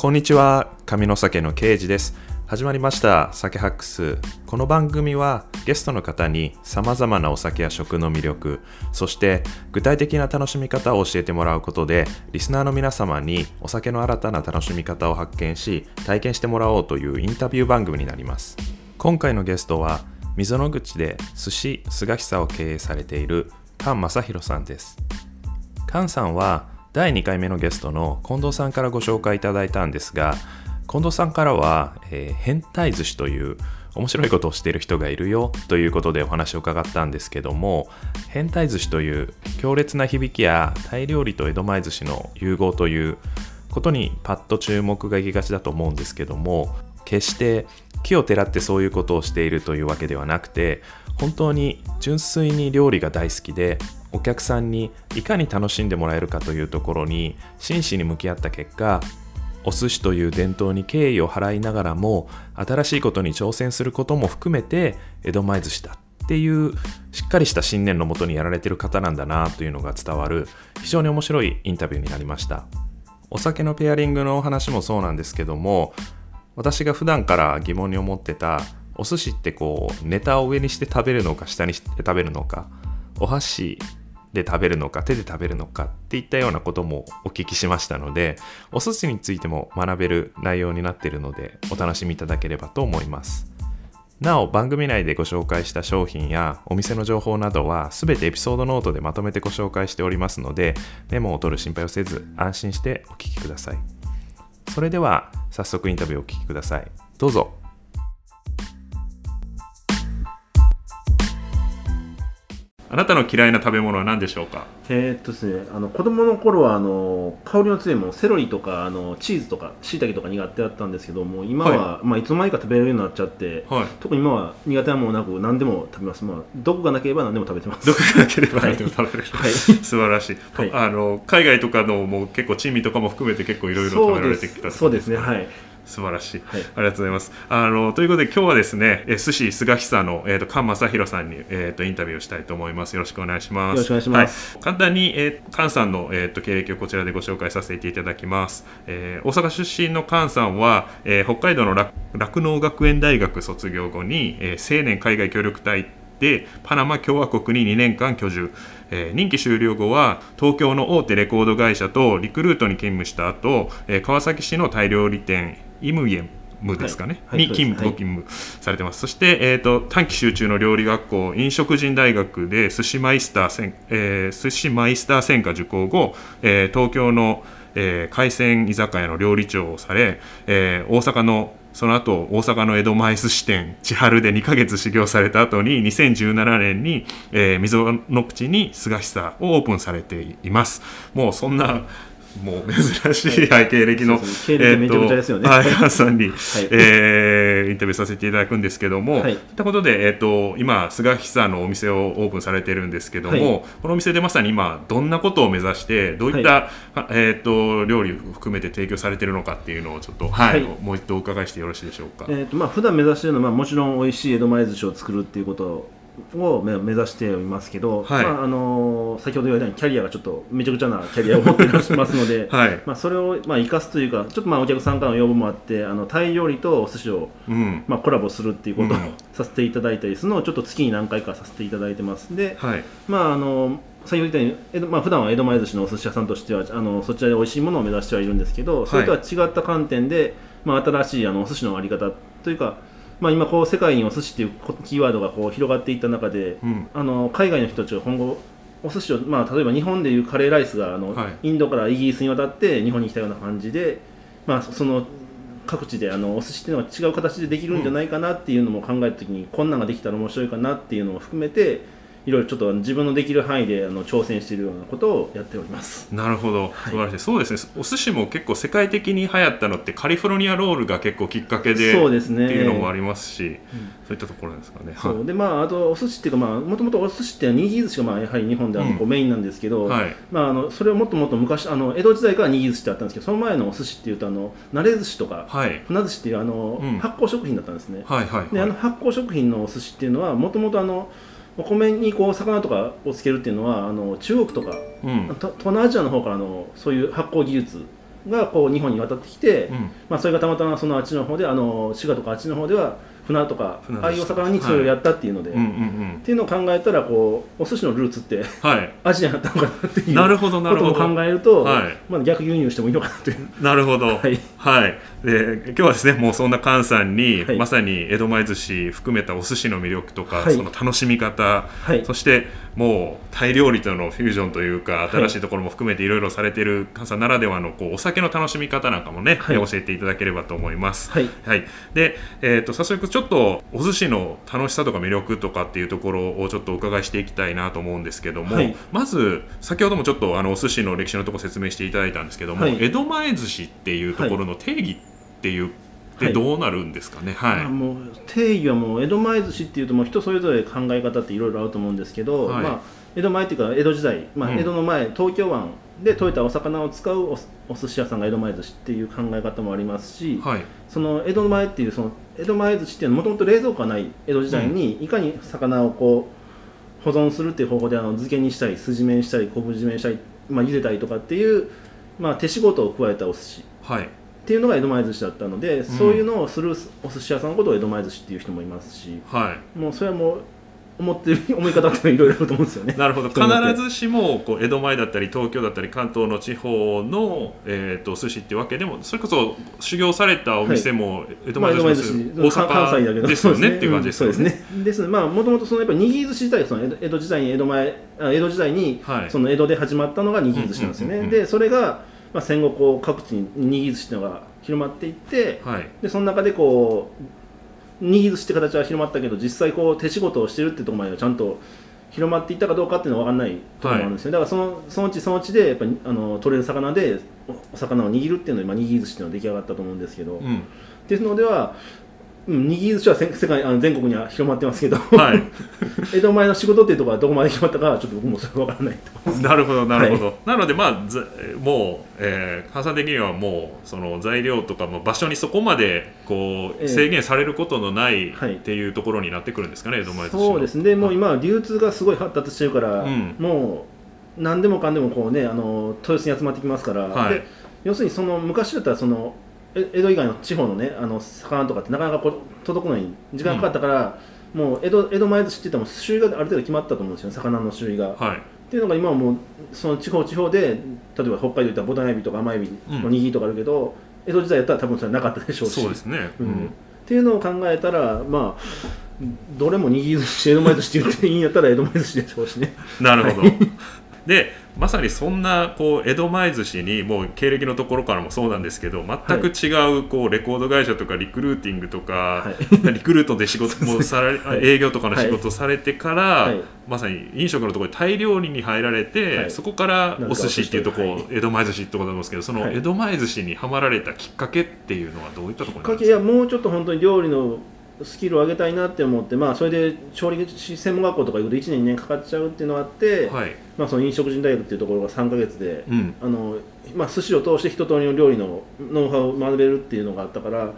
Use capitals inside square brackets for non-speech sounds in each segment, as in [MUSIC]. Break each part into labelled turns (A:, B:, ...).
A: こんにちは上の酒の刑事です。始まりました酒ハックス。この番組はゲストの方にさまざまなお酒や食の魅力そして具体的な楽しみ方を教えてもらうことでリスナーの皆様にお酒の新たな楽しみ方を発見し体験してもらおうというインタビュー番組になります。今回のゲストは溝の口で寿司菅久を経営されている菅正弘さんです。菅さんは第2回目のゲストの近藤さんからご紹介いただいたんですが近藤さんからは、えー、変態寿司という面白いことをしている人がいるよということでお話を伺ったんですけども変態寿司という強烈な響きやタイ料理と江戸前寿司の融合ということにパッと注目がいきがちだと思うんですけども決して木をてらってそういうことをしているというわけではなくて本当に純粋に料理が大好きでお客さんにいかに楽しんでもらえるかというところに真摯に向き合った結果お寿司という伝統に敬意を払いながらも新しいことに挑戦することも含めて江戸前寿司だっていうしっかりした信念のもとにやられてる方なんだなというのが伝わる非常に面白いインタビューになりました。お酒のペアリングのお話もそうなんですけども私が普段から疑問に思ってたお寿司ってこうネタを上にして食べるのか下にして食べるのかお箸で食べるのか手で食べるのかっていったようなこともお聞きしましたのでお寿司についても学べる内容になっているのでお楽しみいただければと思います。なお番組内でご紹介した商品やお店の情報などは全てエピソードノートでまとめてご紹介しておりますのでメモを取る心配をせず安心してお聞きください。それでは早速インタビューをお聞きください。どうぞ。あなたの嫌いな食べ物は何でしょうか？
B: えー、っとですね、あの子供の頃はあの香りの強いものセロリとかあのチーズとか椎茸とか苦手だったんですけども今は、はい。まあ、いつの間にか食べれるようになっちゃって、はい、特に今は苦手なものなく何でも食べます、まあ、毒がなければ何でも食べてます。
A: 毒がなければ何でも食べれる、はい、素晴らしい、はい、あの海外とかのも結構珍味とかも含めて結構いろいろ食べられてきた
B: そうですね。はい
A: 素晴らしい、はい、ありがとうございます。あのということで今日はですねえ寿司菅久の、えーと、菅正弘さんに、えーと、インタビューをしたいと思います。よろしくお願いします。よ
B: ろしくお願いします、
A: はい、簡単に、えー、菅さんの、えーと、経歴をこちらでご紹介させていただきます、えー、大阪出身の菅さんは、えー、北海道の酪農学園大学卒業後に、えー、青年海外協力隊でパナマ共和国に2年間居住、えー、任期終了後は東京の大手レコード会社とリクルートに勤務した後、えー、川崎市のタイ料理店イムイエンムですかね、はい、に勤務、ご勤務されてます。そして、えーと、短期集中の料理学校、飲食人大学で寿司マイスター、えー、寿司マイスター専科受講後、えー、東京の、えー、海鮮居酒屋の料理長をされ、えー、大阪のその後大阪の江戸前寿司店千春で2ヶ月修行された後に2017年に、えー、溝の口に菅久をオープンされています。もうそんなもう珍しい背景歴の、はい、
B: 経歴めちゃくちゃですよね。
A: はい、さんに、[LAUGHS] はい、えー、インタビューさせていただくんですけども、はい、といったことで、えっ、ー、と、今、菅久のお店をオープンされてるんですけども、はい、このお店でまさに今、どんなことを目指して、どういった、はい、えっ、ー、と、料理を含めて提供されてるのかっていうのをちょっと、はい、もう一度お伺いしてよろしいでしょうか。
B: えっ、ー、と、まあ、普段目指しているのは、まあ、もちろん美味しい江戸前寿司を作るっていうことを目指していますけど、はい、まあ、あの先ほど言われたようにキャリアがちょっとめちゃくちゃなキャリアを持っていらっしゃいますので、[LAUGHS] はい、まあ、それをまあ生かすというかちょっとまあお客さんからの要望もあってあのタイ料理とお寿司を、うん、まあ、コラボするっていうことを [LAUGHS] させていただいたりするのをちょっと月に何回かさせていただいてますで、はい、まああの先ほど言ったように、まあ普段は江戸前寿司のお寿司屋さんとしてはあのそちらで美味しいものを目指してはいるんですけど、それとは違った観点で、まあ、新しいあのお寿司のあり方というかまあ、今こう世界にお寿司っていうキーワードがこう広がっていった中で、うん、あの海外の人たちが今後お寿司を、まあ、例えば日本でいうカレーライスがあの、はい、インドからイギリスに渡って日本に来たような感じで、まあ、その各地であのお寿司っていうのは違う形でできるんじゃないかなっていうのも考えた時に、うん、こんなんができたら面白いかなっていうのも含めていろいろちょっと自分のできる範囲であの挑戦しているようなことをやっております。
A: なるほど、素晴らしい、そうですね。お寿司も結構世界的に流行ったのってカリフォルニアロールが結構きっかけでそうです、ね、っていうのもありますし、うん、そういったところですかね。
B: そう。でまああとお寿司っていうかまあもともとお寿司って握り寿司がまあやはり日本ではこうメインなんですけど、うんはい、まああのそれをもっともっと昔あの江戸時代から握り寿司ってあったんですけどその前のお寿司っていうとあの慣れ寿司とか、はい、船寿司っていうあの、うん、発酵食品だったんですね、はいはいはい、であの発酵食品のお寿司っていうのはもともとあのお米にこう魚とかをつけるっていうのはあの中国とか、うん、東南アジアの方からのそういう発酵技術がこう日本に渡ってきて、うん、まあ、それがたまたまそのあっちの方であの滋賀とかあっちの方では船とかああいうお魚にそれをやったっていうので、はい。っていうのを考えたらこうお寿司のルーツって、はい、アジアだったのかなっていうなるほどなるほど。ことを考えると、はい、まあ、逆輸入してもいいのかなという。
A: なるほど。はい、はい、で今日はですねもうそんな菅さんに、はい、まさに江戸前寿司含めたお寿司の魅力とか、その楽しみ方、そしてもうタイ料理とのフュージョンというか新しいところも含めていろいろされている菅さんならではのこうお酒の楽しみ方なんかもね、教えていただければと思います。はい、で、えーと、早速ちょっとお寿司の楽しさとか魅力とかっていうところをちょっとお伺いしていきたいなと思うんですけども、はい、まず先ほどもちょっとあのお寿司の歴史のところ説明していただいたんですけども、はい、江戸前寿司っていうところの定義っていうでどうなるんですかね、はい、
B: もう定義はもう江戸前寿司っていうともう人それぞれ考え方っていろいろあると思うんですけど、はい、まあ、江戸前っていうか江戸時代、まあ、江戸の前、うん、東京湾で取れたお魚を使うおお寿司屋さんが江戸前寿司っていう考え方もありますし、はい、その江戸前っていうその江戸前寿司っていうのはもともと冷蔵庫がない江戸時代に、いかに魚をこう保存するっていう方法であの漬けにしたり筋麺したり昆布締めしたり、まあ、茹でたりとかっていう、まあ、手仕事を加えたお寿司、はい、っていうのが江戸前寿司だったので、うん、そういうのをするお寿司屋さんのことを江戸前寿司っていう人もいますし、はい、もうそれはもう思ってる [LAUGHS] 思い方っていろいろあると思うんですよね。
A: なるほど。必ずしもこう江戸前だったり東京だったり関東の地方の、えーと、寿司っていうわけでもそれこそ修行されたお店も江戸前寿司,、まあ、大阪ですよねっていう感じですよね。そうですね。
B: です。まあもともとそのやっぱ握り寿司自体その江戸時代に江戸前江戸時代に、はい、その江戸で始まったのが握り寿司なんですよね。でそれが、まあ、戦後こう各地に握り寿司のが広まっていって、はい、でその中でこう握り寿司って形は広まったけど実際こう手仕事をしてるってところまではちゃんと広まっていったかどうかっていうのは分かんないところもあるんですよ、はい、だからそのそのうちそのうちでやっぱりあの取れる魚でお魚を握るっていうので、まあ、握り寿司っていうのが出来上がったと思うんですけど、うん、ですのではうん、握り寿司は世界あの全国には広まってますけど、はい、[LAUGHS] 江戸前の仕事っていうところはどこまで広まったかはちょっと僕もそれ分からない
A: なるほどなるほど、はい、なのでまあもう、えー、さん的にはもうその材料とかも場所にそこまでこう制限されることのないっていうところになってくるんですかね、江戸前寿司
B: そうですね。もう今流通がすごい発達してるから、うん、もう何でもかんでもこうねあの豊洲に集まってきますから、はい、要するにその昔だったらその江戸以外の地方のねあの魚とかってなかなかこう届くのに時間かかったから、うん、もう江戸江戸前寿司って言っても種類がある程度決まったと思うんですよね魚の種類が。はい、っていうのが今はもうその地方地方で例えば北海道行ったらボタンエビとか甘エビの握りとかあるけど、うん、江戸時代やったら多分それなかったでしょうし。
A: そうですね、
B: うん、っていうのを考えたらまあどれも握り寿司江戸前寿司って言っていいんやったら江戸前寿司でしょうしね。
A: なるほど、でまさにそんなこう江戸前寿司にもう経歴のところからもそうなんですけど全く違うこうレコード会社とかリクルーティングとか、はい、リクルートで仕事もされ [LAUGHS] 営業とかの仕事をされてから、はい、まさに飲食のところでタイ料理に入られて、はい、そこからお寿司っていうところ、江戸前寿司ってことなんですけどその江戸前寿司にはまられたきっかけっていうのはどういったところ
B: なんですか？いやもうちょっと本当に料理のスキルを上げたいなって思って、まあ、それで調理師専門学校とか行くと1年2年かかっちゃうっていうのがあって、はい、まあ、その飲食人大学っていうところが3か月で、うん、あのまあ、寿司を通して一通りの料理のノウハウを学べるっていうのがあったから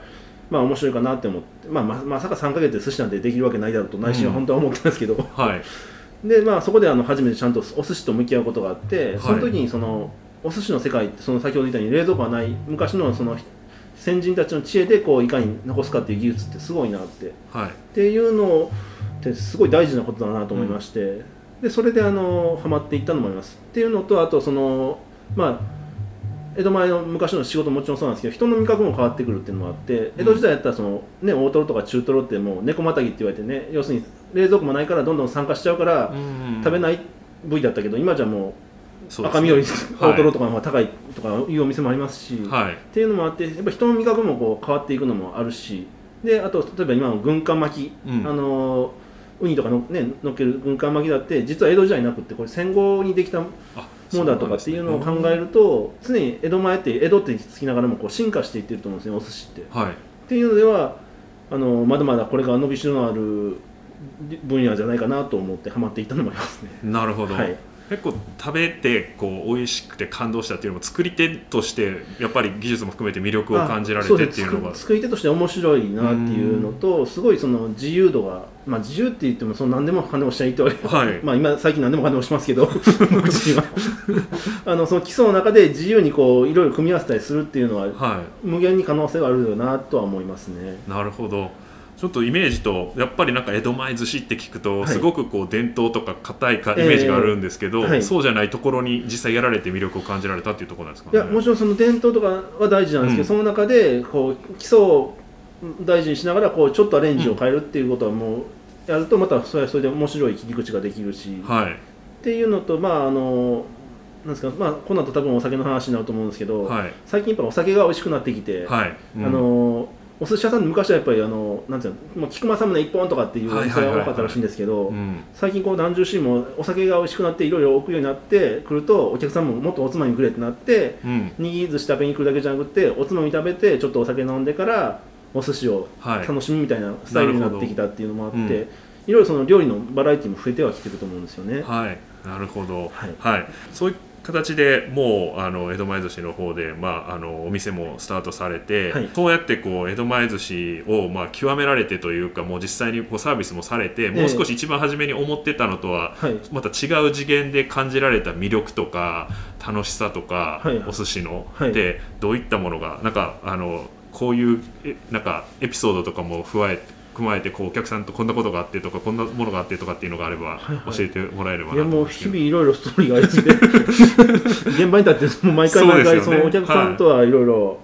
B: まあ面白いかなって思って、まあ、まさか3か月で寿司なんてできるわけないだろうと内心は本当は思ってたんですけど、うんはい、[LAUGHS] でまあ、そこであの初めてちゃんとお寿司と向き合うことがあってその時にその、お寿司の世界ってその先ほど言ったように冷蔵庫がない。昔のその先人たちの知恵でこういかに残すかっていう技術ってすごいなって、はい、っていうのってすごい大事なことだなと思いまして、うん、でそれであのハマっていったのもあります。っていうのとあとそのまあ江戸前の昔の仕事ももちろんそうなんですけど人の味覚も変わってくるっていうのもあって江戸時代やったらその、ね、大トロとか中トロってもう猫またぎって言われてね要するに冷蔵庫もないからどんどん酸化しちゃうから食べない部位だったけど今じゃもう赤身より大トロとかの方が高いとかいうお店もありますし、はい、っていうのもあってやっぱ人の味覚もこう変わっていくのもあるしであと例えば今の軍艦巻き、うん、あのウニとかの,、ね、のっける軍艦巻きだって実は江戸時代なくってこれ戦後にできたものだとかっていうのを考えると、常に江戸前って江戸ってつきながらもこう進化していってると思うんですねお寿司って。はい、っていうのではあのまだまだこれが伸びしろのある分野じゃないかなと思ってハマっていったのもありますね。
A: なるほど、はい結構食べてこう美味しくて感動したっていうのも作り手としてやっぱり技術も含めて魅力を感じられてっていうのが。
B: 作り手として面白いなっていうのとすごいその自由度がまあ自由って言ってもその何でも金をしちゃいと、はい、[LAUGHS] まあ今最近何でも金をしますけど。[LAUGHS] あのその基礎の中で自由にこういろいろ組み合わせたりするっていうのは、はい、無限に可能性があるよなとは思いますね。
A: なるほどちょっとイメージとやっぱりなんか江戸前寿司って聞くとすごくこう伝統とか硬いかイメージがあるんですけど、えーはい、そうじゃないところに実際やられて魅力を感じられたっていうところなんですか、
B: ね、いやもちろんその伝統とかは大事なんですけど、うん、その中でこう基礎を大事にしながらこうちょっとアレンジを変えるっていうことはもうやるとまたそれはそれで面白い切り口ができるし、はい、っていうのとまああのなんですかまあ、この後多分お酒の話になると思うんですけど、はい、最近やっぱお酒が美味しくなってきて、はい。うん、あのお寿司屋さん昔はやっぱりあのなんていうの、まあ、菊間サムネ一本とかっていうお店が多かったらしいんですけど最近こう何十シーンもお酒が美味しくなっていろいろ置くようになってくるとお客さんももっとおつまみくれってなって、うん、握り寿司食べに来るだけじゃなくておつまみ食べてちょっとお酒飲んでからお寿司を楽しむみたいなスタイルになってきたっていうのもあって、はい、いろいろその料理のバラエティーも増えてはきてると思うんですよね。
A: はい、なるほど、はい、はい、そうい形でもうあの江戸前寿司の方で、まあ、あのお店もスタートされて、はい、そうやってこう江戸前寿司をまあ極められてというかもう実際にこうサービスもされて、もう少し一番初めに思ってたのとは、また違う次元で感じられた魅力とか楽しさとか、はい、お寿司の、はい、でどういったものがなんかあのこういうなんかエピソードとかも加えて踏まえてこうお客さんとこんなことがあってとかこんなものがあってとかっていうのがあれば教えてもらえれば
B: な、はい、いやもう日々いろいろストーリーがありすぎて [LAUGHS] 現場に立ってもう毎回毎回そのお客さんとはいろいろ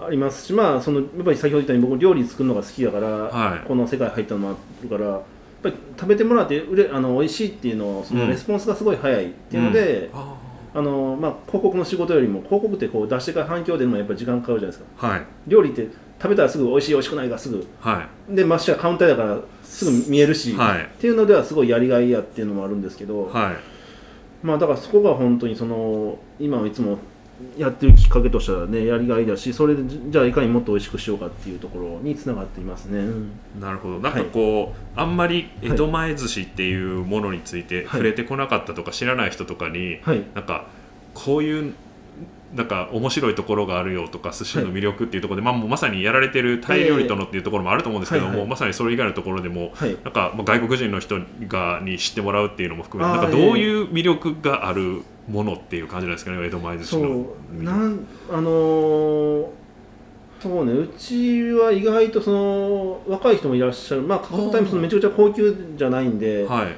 B: ありますし、まあそのやっぱり先ほど言ったように僕料理作るのが好きだから、はい、この世界入ったのもあるからやっぱり食べてもらってうれあの美味しいっていうのそのレスポンスがすごい早いっていうので、うんあのまあ、広告の仕事よりも広告ってこう出してから反響でもやっぱり時間かかるじゃないですか、はい、料理って食べたらすぐ美味しい美味しくないがすぐ、はい、でましてやカウンターだからすぐ見えるし、はい、っていうのではすごいやりがいやっていうのもあるんですけど、はい、まあだからそこが本当にその今はいつもやってるきっかけとしてはねやりがいだしそれでじゃあいかにもっと美味しくしようかっていうところにつながっていますね、うん、
A: なるほど。なんかこう、はい、あんまり江戸前寿司っていうものについて触れてこなかったとか知らない人とかに、はい、なんかこういうなんか面白いところがあるよとか寿司の魅力っていうところで、はい、まあ、まさにやられてるタイ料理とのっていうところもあると思うんですけども、はいはい、まさにそれ以外のところでも、はい、なんか外国人の人がに知ってもらうっていうのも含めてなんかどういう魅力があるものっていう感じなんですかね江戸前寿司の。
B: なんあのーそうね、うちは意外とその若い人もいらっしゃる、まあ、価格帯もそのめちゃくちゃ高級じゃないんで、はい、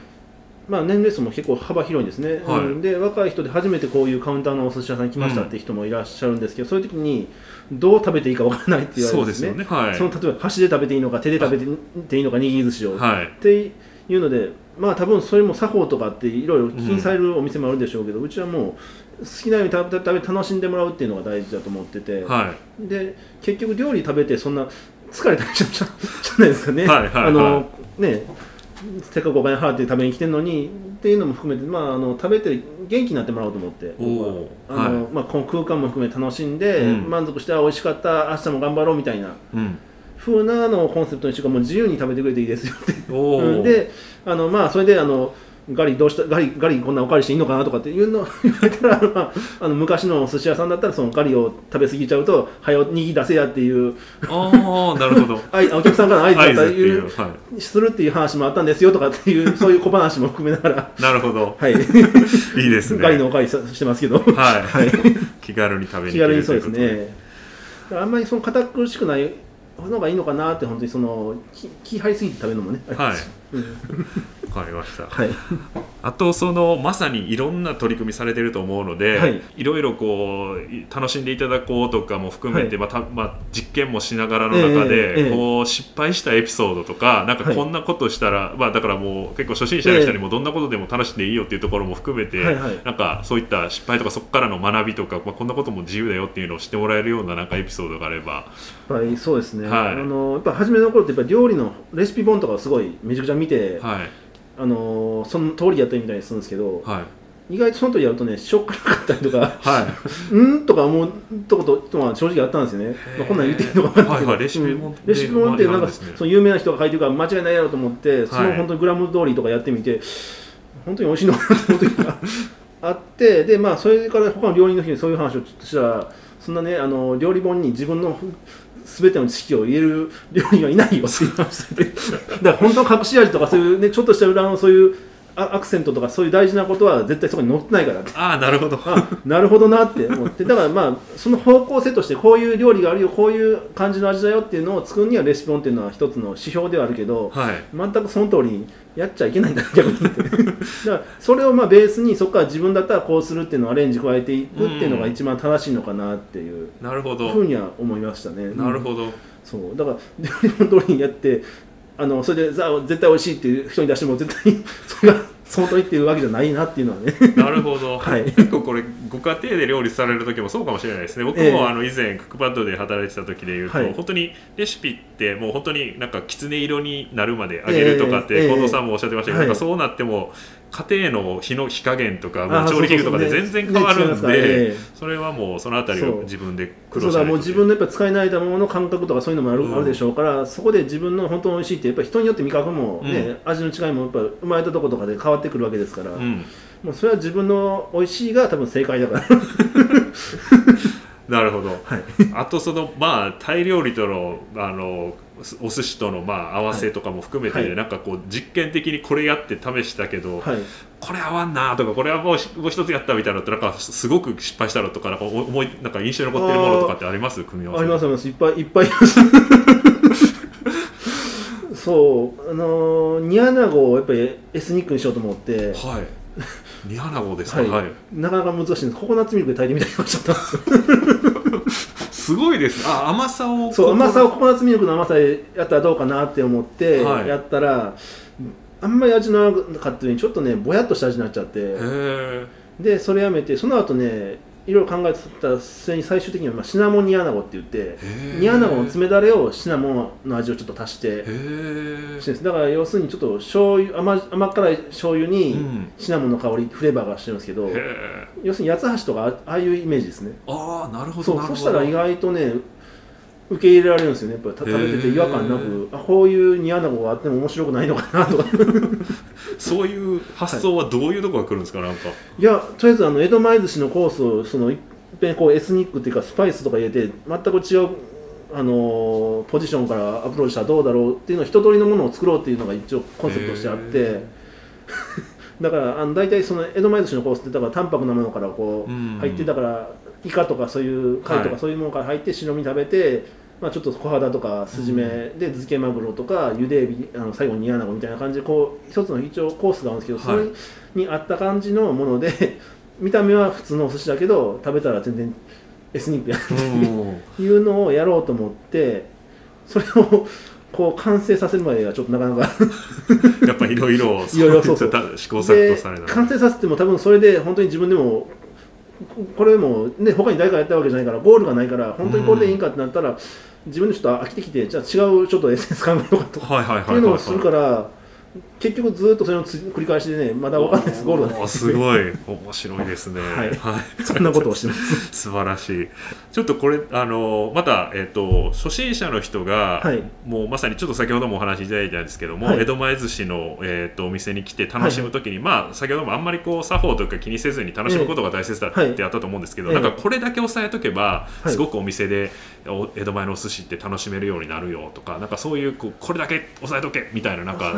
B: まあ、年齢層も結構幅広いんですね、はい、で若い人で初めてこういうカウンターのお寿司屋さんに来ましたって人もいらっしゃるんですけど、うん、そういう時にどう食べていいかわからないって言われるんですね、ね。はい、その例えば箸で食べていいのか手で食べていいのか握り寿司を、はい、っていうのでまあ多分それも作法とかっていろいろ気にされるお店もあるでしょうけど、うん、うちはもう好きなように食べ楽しんでもらうっていうのが大事だと思ってて、はい、で結局料理食べてそんな疲れたりじゃないですかね。はい。はい。はい、あのねせっかくお金払って食べに来てるのにっていうのも含めて、まあ、あの食べて元気になってもらおうと思って。あの、はい、まあ、この空間も含め楽しんで、うん、満足して美味しかった明日も頑張ろうみたいな、うん、風なのをコンセプトにしてもう自由に食べてくれていいですよって。であの、まあ、それであのガリどうしたガリガリこんなおかわりしていいのかなとかっていうのを [LAUGHS] 言われたら、まあ、あの昔のお寿司屋さんだったらそのガリを食べ過ぎちゃうと「はよ握り出せや」っていう。
A: ああなるほど。[LAUGHS]
B: お客さんから合図だったいう、はい、するっていう話もあったんですよとかっていう [LAUGHS] そういう小話も含めながら。
A: なるほど、
B: はい、い
A: いですね。
B: ガリのおかわりしてますけど、
A: はい。はい、気軽に食べに
B: 気軽にそうですね。あんまりその堅苦しくないのがいいのかなって本当にその気気張りすぎて食べるのもね
A: はい、うんわかりました、はい、あとそのまさにいろんな取り組みされてると思うので、はい、いろいろこう楽しんでいただこうとかも含めて、はい、またまあ、実験もしながらの中で、えー、こう失敗したエピソードとかなんかこんなことしたら、まあ、だからもう結構初心者の人にもどんなことでも楽しんでいいよっていうところも含めて、えー、なんかそういった失敗とかそこからの学びとか、まあ、こんなことも自由だよっていうのを知ってもらえるようななんかエピソードがあれば。
B: はい、そうですね、はい、あのやっぱ初めの頃ってやっぱ料理のレシピ本とかすごいめちゃくちゃ見て、はい。あのー、その通りやったみたいにするんですけど、はい、意外とその時やるとねしょっからかったりとか、はい、[LAUGHS] うん？とか思うとこととは正直あったんですよね、まあ、こんなん言っていいのかなって、はいはい、レシピ本、レシピ本ってなんか、ね、その有名な人が書いてるから間違いないやろうと思って、その本当にグラム通りとかやってみて本当に美味しいのかなと思う時が [LAUGHS] あってでまあそれから他の料理の日にそういう話をちょっとしたらそんなねあの料理本に自分の全ての知識を言える料理はいないよって言いました [LAUGHS] だから本当の隠し味とかそういうねちょっとした裏のそういうアクセントとかそういう大事なことは絶対そこに載ってないから
A: ああなるほど。
B: あなるほどなって思って。[LAUGHS] だからまあその方向性としてこういう料理があるよこういう感じの味だよっていうのを作るにはレシピ本っていうのは一つの指標ではあるけど、はい、全くその通りにやっちゃいけないんだ逆にって。[LAUGHS] だからそれをまあベースにそこから自分だったらこうするっていうのをアレンジ加えていくっていうのが一番正しいのかなっていう
A: なるほど。
B: ふうには思いましたね。
A: なるほど、
B: そう。だから料理本通りにやってあのそれで絶対美味しいっていう人に出しても絶対それが相当いっていうわけじゃないなっていうのはね。[LAUGHS]
A: なるほど、[LAUGHS] はい、結構これご家庭で料理される時もそうかもしれないですね。僕もあの以前クックパッドで働いてた時でいうと、はい、本当にレシピってもう本当になんかきつね色になるまで揚げるとかって近藤さんもおっしゃってましたけど、そうなっても家庭の火の火加減とか調理器具とかで全然変わるんでそれはもうそのあたりを自分で苦労し
B: ないもう自分のやっぱ使えないものの感覚とかそういうのもあるうん、あるでしょうからそこで自分の本当に美味しいってやっぱ人によって味覚もね、うん、味の違いもやっぱ生まれたとことかで変わってくるわけですから、うん、もうそれは自分の美味しいが多分正解だから。[LAUGHS]
A: なるほど、はい、あとそのまあタイ料理とのあのお寿司とのまあ合わせとかも含めて、はい、なんかこう実験的にこれやって試したけど、はい、これ合わんなとかこれはもうもう一つやったみたいなのってなんかすごく失敗したのとかなんか思いなんか印象に残ってるものとかってあります？組み合わせ
B: ありますあります。いっぱいいっぱいそうあの煮穴子をやっぱりエスニックにしようと思って。
A: はい。煮穴子ですか、はい、はい、
B: なかなか難しい。んですココナッツミルクで炊いてみたいになっちゃったんです
A: すごいです。あ甘さを
B: そう甘さをココナッツミルクの甘さでやったらどうかなって思ってやったら、はい、あんまり味のなかったようにちょっとねぼやっとした味になっちゃって。でそれやめてその後ねいろいろ考えてた末に最終的にはまあシナモン煮穴子って言って煮穴子の詰めだれをシナモンの味をちょっと足してしてだから要するにちょっと醤油甘甘辛い醤油にシナモンの香り、フレーバーがしてるんですけど要するに八つ橋とかああいうイメージですね。
A: ああなるほど。
B: そしたら意外とね受け入れられるんですよね。やっぱ食べてて違和感なく。あこういう煮穴子があっても面白くないのかなとか。[LAUGHS]
A: そういう発想はどういうところが来るんですか、なんか。
B: いやとりあえずあの江戸前寿司のコースをそのいっぺんこうエスニックっていうかスパイスとか入れて全く違うあのポジションからアプローチしたらどうだろうっていうのを一通りのものを作ろうっていうのが一応コンセプトとしてあって。[LAUGHS] だからあの大体その江戸前寿司のコースってだから淡白なものからこう入ってだからイカとかそういう貝とかそういうものから入って白身食べてまあ、ちょっと小肌とかスジメで漬けマグロとかゆでエビあの最後に煮穴子みたいな感じでこう一つの一応コースがあるんですけど、それに合った感じのもので [LAUGHS] 見た目は普通のお寿司だけど食べたら全然エスニックやっていうのをやろうと思ってそれをこう完成させるまではちょっとなかなか [LAUGHS]
A: やっぱいろいろ試行錯誤され
B: 完成させても多分それで本当に自分でもこれもね他に誰かやったわけじゃないからゴールがないから本当にこれでいいんかってなったら、自分でちょっと飽きてきてじゃあ違うちょっとエッセンス考えようかと。かっていうのをするから結局ずっとそれの繰り返しでねまだ分かんないです。ゴールがない
A: すごい。面白いですね。[LAUGHS] はい、
B: はい、そんなことをしてます。[LAUGHS]
A: 素晴らしい。ちょっとこれあのまた、えーと、初心者の人が、はい、もうまさにちょっと先ほどもお話しいただいたんですけども、はい、江戸前寿司の、えーと、お店に来て楽しむ時に、まあ先ほどもあんまりこう作法とか気にせずに楽しむことが大切だってやったと思うんですけど、なんかこれだけ押さえとけば、すごくお店で江戸前のお寿司って楽しめるようになるよとかなんかそういうこうこれだけ押さえとけみたいななんか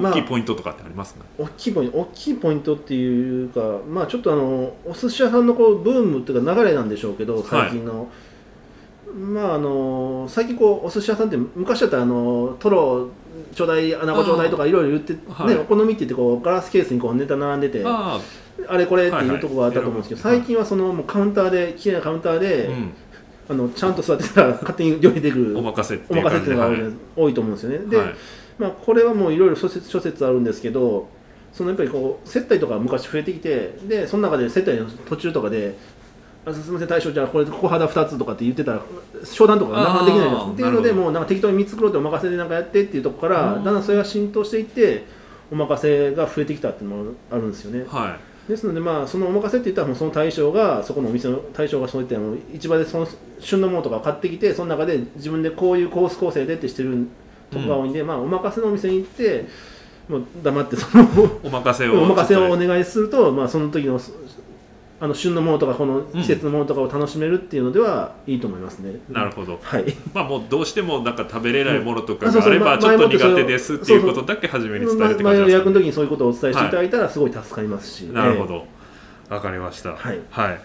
A: 大きいポイントとかってあります、ね、
B: 大きいポイント大きいポイントっていうかまあちょっとあのお寿司屋さんのこうブームっていうか流れなんでしょうけど最近の、はい、まああの最近こうお寿司屋さんって昔だったらあのトロちょうだい穴子ちょうだいとかいろいろ言って、はい、ね、お好みって言ってこうガラスケースにこうネタ並んでてあれこれっていうところがあったと思うんですけど、はいはい、最近はそのもうカウンターできれいなカウンターで、うん。あのちゃんと座ってたら勝手に料理できる
A: お任せって
B: いうのが、はい、多いと思うんですよね。で、はい、まあ、これはもういろいろ諸説諸説あるんですけどそのやっぱりこう接待とか昔増えてきてでその中で接待の途中とかで「あすみません大将じゃあこれ小肌2つ」とかって言ってたら商談とかなかなかできないですっていうのでもうなんか適当に3つ作ろうってお任せでなんかやってっていうとこからだんだんそれが浸透していってお任せが増えてきたっていうのもあるんですよね。
A: はい。
B: ですので、まあ、そのお任せって言ったらもうその対象がそこのお店の対象がそういった市場でその旬のものとか買ってきてその中で自分でこういうコース構成でってしてるとこが多いんで、うん、まあ、お任せのお店に行ってもう黙ってその
A: お任せを
B: お任せをお願いすると、まあ、その時のあの旬のものとかこの季節のものとかを楽しめるっていうのではいいと思いますね。
A: うん、なるほど。
B: はい。
A: まあもうどうしてもなんか食べれないものとかがあればちょっと苦手ですっていうことだけ初めに伝えて
B: 前の予約の時にそういうことをお伝えしていただいたらすごい助かりますし。
A: なるほど。わ、かりました。
B: はい。
A: はい。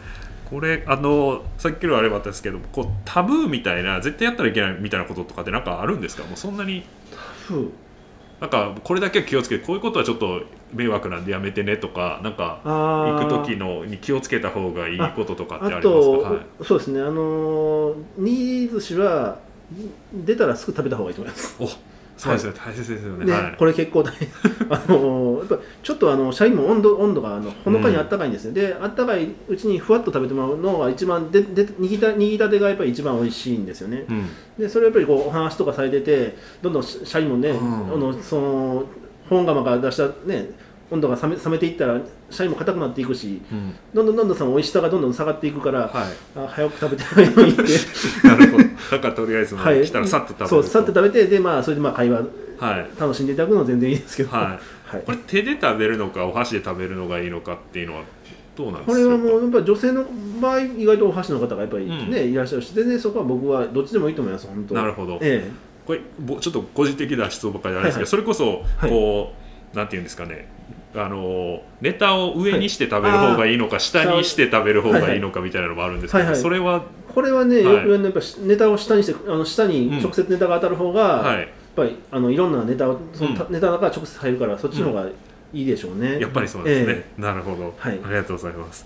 A: これあのさっきのあれもあったんですけどこうタブーみたいな絶対やったらいけないみたいなこととかってなんかあるんですか？もうそんなに。
B: タブー？
A: なんかこれだけは気をつけてこういうことはちょっと迷惑なんでやめてねとかなんか行く時のに気をつけた方がいいこととかってありますか？
B: はい、そうですね。あの新寿司は出たらすぐ食べた方がいいと思います。
A: おそうですね、大切ですよね、ねはい、
B: これ結構大変。[LAUGHS] あのやっぱちょっとあのシャインも温度温度があのほのかにあったかいんですよ、うん、であったかいうちにふわっと食べてもらうのが一番でで握った握りたてがやっぱり一番美味しいんですよね、うん、でそれやっぱりこうお話とかされててどんどんシャインもね、うん、あのその本釜から出したね温度が冷め冷めていったらシャインも硬くなっていくし、うん、どんどんどんどんその美味しさがどんどん下がっていくから、はい、あ早く食べてないのにって。[LAUGHS]
A: なるほどだからとりあえず、はい、来たらさっと食べる
B: そうさっと食べてでまあそれでまあ会話、はい、楽しんでいただくのは全然いいですけど、
A: はい。[LAUGHS] はい、これ手で食べるのかお箸で食べるのがいいのかっていうのはどうなんですか？こ
B: れはもうやっぱ女性の場合意外とお箸の方がやっぱりね、うん、いらっしゃるし全然そこは僕はどっちでもいいと思います本当
A: なるほど、
B: ええ、
A: これちょっと個人的な質問ばかりあれですけど、はい。はい、それこそこう、なんていうんですかね。あのネタを上にして食べる方がいいのか、はい、下にして食べる方がいいのかみたいなのもあるんですけど、はいはい、それは
B: これはね、よく言うのやっぱネタを下にしてあの下に直接ネタが当たる方が、うん、やっぱりあのいろんなネタをその、うん、ネタの中から直接入るからそっちの方がいいでしょうね、
A: やっぱりそうですね、えー、なるほど、はい、ありがとうございます。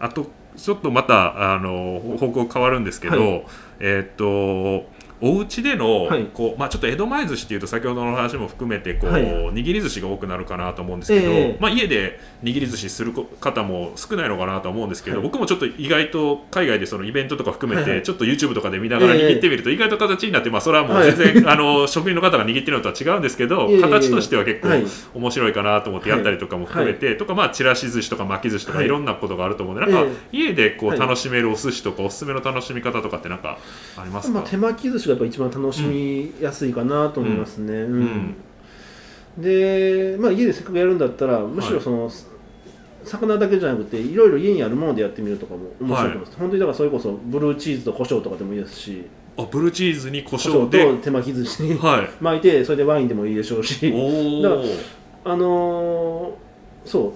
A: あとちょっとまたあの方向変わるんですけど、えっ、とお家での、はい、こうまあ、ちょっと江戸前寿司っていうと先ほどの話も含めてこう、はい、握り寿司が多くなるかなと思うんですけど、えー、まあ、家で握り寿司する方も少ないのかなと思うんですけど、はい、僕もちょっと意外と海外でそのイベントとか含めて、ちょっと YouTube とかで見ながら握ってみると意外と形になって、まあ、それはもう全然、[LAUGHS] あの職人の方が握ってるのとは違うんですけど、形としては結構面白いかなと思ってやったりとかも含めて、とかまあちらし寿司とか巻き寿司とかい。ろんなことがあると思うんで、なんか家でこう楽しめるお寿司とかおすすめの楽しみ方とかってなんかありますか、まあ、
B: 手巻き寿司がやっぱ一番楽しみみやすいかなと思いますね。うん、うん、で、まあ、家でせっかくやるんだったらむしろその、はい、魚だけじゃなくていろいろ家にあるものでやってみるとかも面白いと思います、はい、本当にだからそれこそブルーチーズと胡椒とかでもいいですし
A: あブルーチーズに胡椒で？
B: と手巻き寿司に、はい、[LAUGHS] 巻いてそれでワインでもいいでしょうし。だからあのー、そう。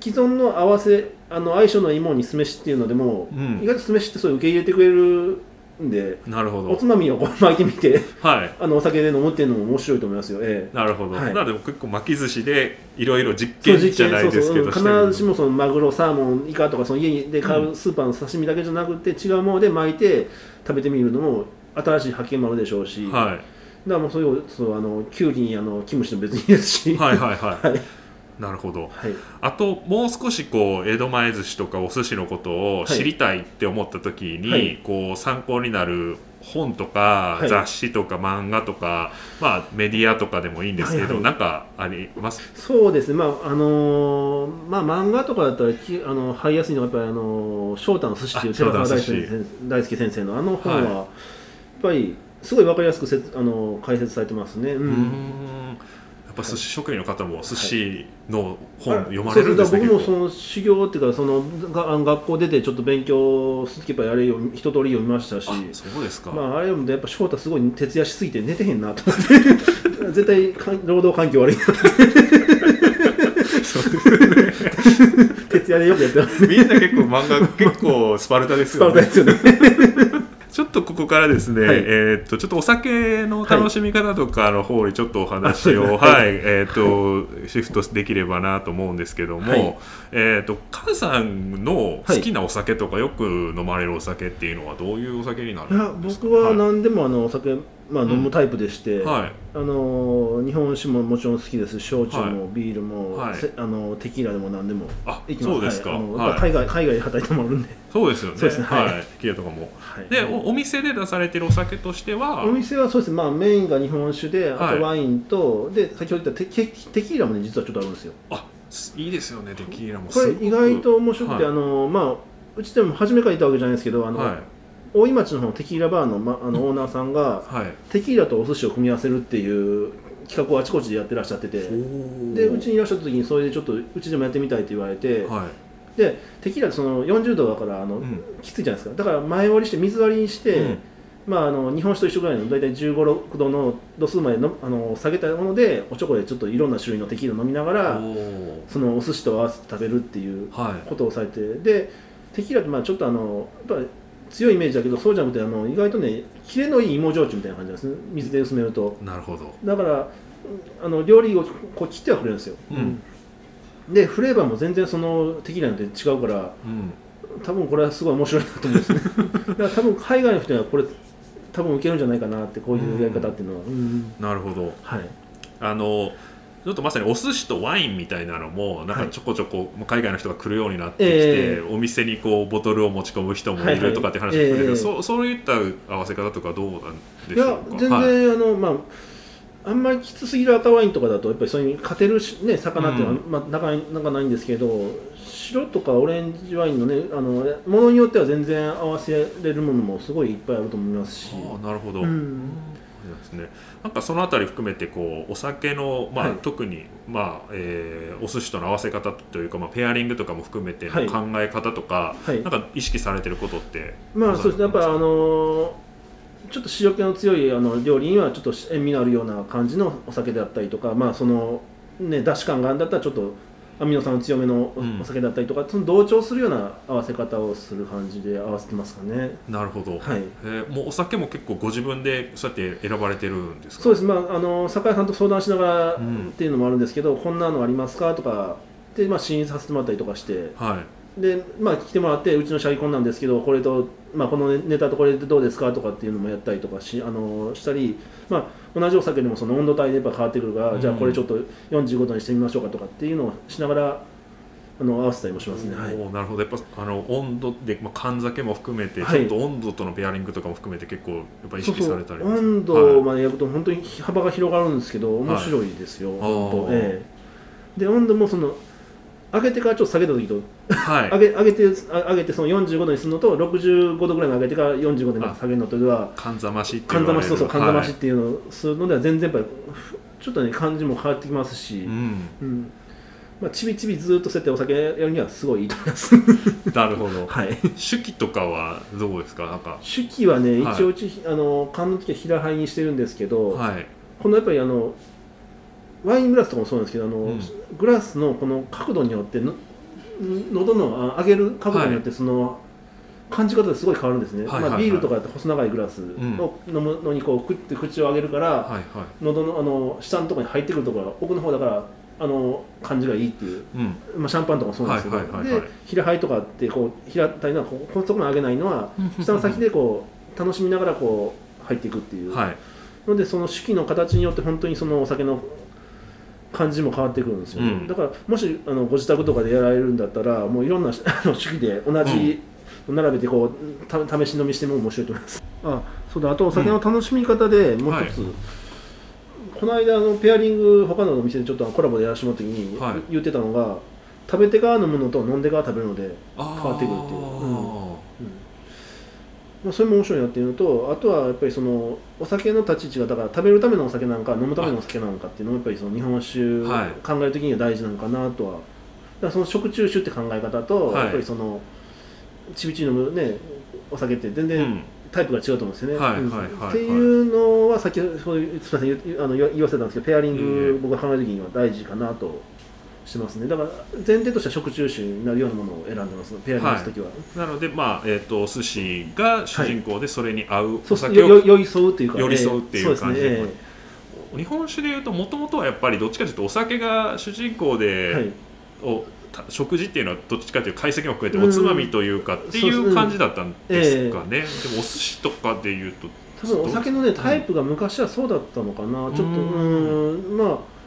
B: 既存の合わせあの相性のいいものに酢飯っていうのでも、うん、意外と酢飯ってそういう受け入れてくれるんで
A: なるほど。
B: おつまみをこう巻いてみて、はい、[LAUGHS] あのお酒で飲むっていうのも面白いと思いますよ、え
A: え、なるほど、はい、なでも結構巻き寿司でいろいろ実験じゃないですけど
B: 必ずしもそのマグロサーモンイカとかその家で買うスーパーの刺身だけじゃなくて、違うもので巻いて食べてみるのも新しい発見もあるでしょうし、はい、だからもうそういうそうあのきゅうりにあのキムチでも別にいいですし。
A: はいはいはい、[LAUGHS] はいなるほど、はい、あともう少しこう江戸前寿司とかお寿司のことを知りたいって思った時に、はい、こう参考になる本とか、雑誌とか漫画とか、まあ、メディアとかでもいいんですけど、はいはい、なんかあります？
B: そうですね、まああのー、まあ、漫画とかだったらきあの入りやすいのはやっぱり、あのー、翔太の寿司っていう寺川大輔先生のあの本は、やっぱりすごい分かりやすくせあの解説されてますね。うん
A: ぱ寿司職人の方も寿司の本読まれるんです
B: ね、僕もその修行っていうかそのが学校出てちょっと勉強すけばあれよ一通り読みましたし。
A: そうですか、
B: まあ、あれ読んでやっぱ翔太すごい徹夜しすぎて寝てへんなと思って。[LAUGHS] 絶対労働環境悪いなそうですね。[LAUGHS] 徹夜でよくやって
A: ますみんな結構漫画結構スパルタですよね。スパルタですよねとここからですね、はい、えー、っとちょっとお酒の楽しみ方とかの方にちょっとお話を、はい、はい、えー、っとシフトできればなと思うんですけども、はい、えー、っと菅さんの好きなお酒とかよく飲まれるお酒っていうのはどういうお酒になるんですか？
B: 僕は何でもあのお酒まあ、飲むタイプでして、うんはい、あの日本酒ももちろん好きです焼酎もビールも、はい、あのテキーラでも何でも
A: あそうですか、
B: はい、海外海外で働いてもあるんで。
A: そうですよね。そうですね。はい、テキーラとかも、でおお店で出されてるお酒としては？
B: お店はそうですね。まあメインが日本酒であとワインと、で先ほど言ったテテテキーラもね実はちょっとあるんですよ。
A: あいいですよねテキーラも。
B: これ意外と面白くて、あのまあうちでも初めから言ったわけじゃないですけどあの、大井町の方のテキーラバーの,、ま、あのオーナーさんが、はい、テキーラとお寿司を組み合わせるっていう企画をあちこちでやってらっしゃっててでうちにいらっしゃった時にそれでちょっとうちでもやってみたいって言われて、はい、でテキーラその40度だからあの、うん、きついじゃないですか。だから前割りして水割りにして、うん。まあ、あの日本酒と一緒ぐらいの大体1 5 6度の度数までのあの下げたものでおちょこでちょっといろんな種類のテキーラ飲みながらそのお寿司と合わせて食べるっていうことをされて、はい、でテキーラってまあちょっとあのやっぱ強いイメージだけどそうじゃなくてあの意外とねキレのいい芋焼酎みたいな感じですね。水で薄めると。
A: なるほど。
B: だからあの料理をこう切ってはくれるんですよ、うん、でフレーバーも全然そのテキーラによって違うから、うん、多分これはすごい面白いなと思うんですね。[LAUGHS] だから多分海外の人にはこれ多分受けるんじゃないかなってこういうやり方っていうのは、うん、
A: なるほど、
B: はい、
A: あのちょっとまさにお寿司とワインみたいなのもなんかちょこちょこ海外の人が来るようになってきて、えー、お店にこうボトルを持ち込む人もいるとかって話も聞くけど、そうそういった合わせ方とかどうなんでしょうか？
B: いや全然、はい、あのまああんまりきつすぎる赤ワインとかだとやっぱりそれに勝てるし、ね、魚っていうのは、うん、まあ、なかなかないんですけど白とかオレンジワインのねあのものによっては全然合わせれるものもすごいいっぱいあると思いますし。
A: あなるほど、うんですね、なんかその辺り含めてこうお酒の、まあ、はい、特に、まあえー、お寿司との合わせ方というか、まあ、ペアリングとかも含めての考え方とか、はい、なんか意識されてることって
B: まあそうですね。やっぱあのーちょっと塩気の強いあの料理にはちょっと塩味のあるような感じのお酒であったりとかまあそのね出汁感があるんだったらちょっとアミノ酸強めのお酒だったりとか、うん、その同調するような合わせ方をする感じで合わせてますかね。
A: なるほど、
B: はい。
A: えー、もうお酒も結構ご自分でそうやって選ばれてるんですか？
B: そうです。まああの酒屋さんと相談しながらっていうのもあるんですけど、うん、こんなのありますか？とかで、まあ、試飲させてもらったりとかして、
A: は
B: い、でまあ来てもらってうちのシャリこんなんですけどこれと、まあ、このネタとこれでどうですかとかっていうのもやったりとかしあのしたりまあ同じお酒でもその温度帯でやっぱ変わってくるから、うん、じゃあこれちょっと45度にしてみましょうかとかっていうのをしながらあの合わせたりもしますね。はい、
A: なるほど。やっぱあの温度で、まあ、缶酒も含めて、はい、ちょっと温度とのペアリングとかも含めて結構やっぱ意識されたり
B: 温度まで焼くと本当に幅が広がるんですけど面白いですよ、はい、ええ、で温度もその上げてからちょっと下げた時と、はい、[LAUGHS] 上げ上げて上げてその45度にするのと65度ぐらいに上げてから45度に下げるのとでは
A: 寒ざましって
B: 寒ざましそうそう寒ざましっていうのをするのでは全然やっぱりちょっとね感じも変わってきますし、うん、うん。まあ、ちびちびずっとそうやってお酒やるにはすごいいいと思います。[LAUGHS]
A: なるほど、
B: はい、
A: 手記とかはどうですか？なんか。
B: 手記はね、はい、一応うちあの缶の時は平杯にしてるんですけど、
A: はい、
B: このやっぱりあのワイングラスとかもそうなんですけどあの、うん、グラスのこの角度によっての喉の上げる角度によってその、感じ方がすごい変わるんですね、はいはいはい、まあ、ビールとかだと細長いグラスを飲むのにこうクッて口を上げるから、はいはい、喉のあの下のところに入ってくるところが奥の方だからあの感じがいいっていう、うん、まあ、シャンパンとかそうなんですけど、はいはいはいはい、で平杯とかってこう平たいのはここそこに上げないのは下の先でこう楽しみながらこう入っていくっていう、
A: はい、
B: のでその手記の形によって本当にそのお酒の感じも変わってくるんですよ、ね、うん、だからもしあのご自宅とかでやられるんだったらもういろんな [LAUGHS] 手記で同じ、並べてこうた試し飲みしても面白いと思います。あそうだ。あとお酒の楽しみ方でもう一つ、はい。この間のペアリング他のお店でちょっとコラボでやらせてもらった時に言ってたのが、はい、食べてから飲むのと飲んでから食べるので変わってくるっていう、まあ、それも面白いなっていうのとあとはやっぱりそのお酒の立ち位置がだから食べるためのお酒なのか飲むためのお酒なのかっていうのもやっぱりその日本酒考える時には大事なのかなとは、だからその食中酒って考え方と、やっぱりそのちびち飲むねお酒って全然、うん。タイプが違うと思うんですよね。はいはいはい、っていうのは先ほどすみませんあの言わせたんですけどペアリング僕が考える時には大事かなとしてますね。だから前提としては食中酒になるようなものを選んでます。ペアリングする時は、は
A: い、なのでまあ、えーと、寿司が主人公でそれに合う
B: お酒を、はい、寄り添うっていうか
A: 寄り添うっていう感じで、えーねえー、日本酒でいうともともとはやっぱりどっちかというとお酒が主人公で、はい、を食事っていうのはどっちかというと解析も含めておつまみというかっていう感じだったんですかね、うんえー、でもお寿司とかでいうと
B: 多分お酒のねタイプが昔はそうだったのかな、うん、ちょっとうん。まあ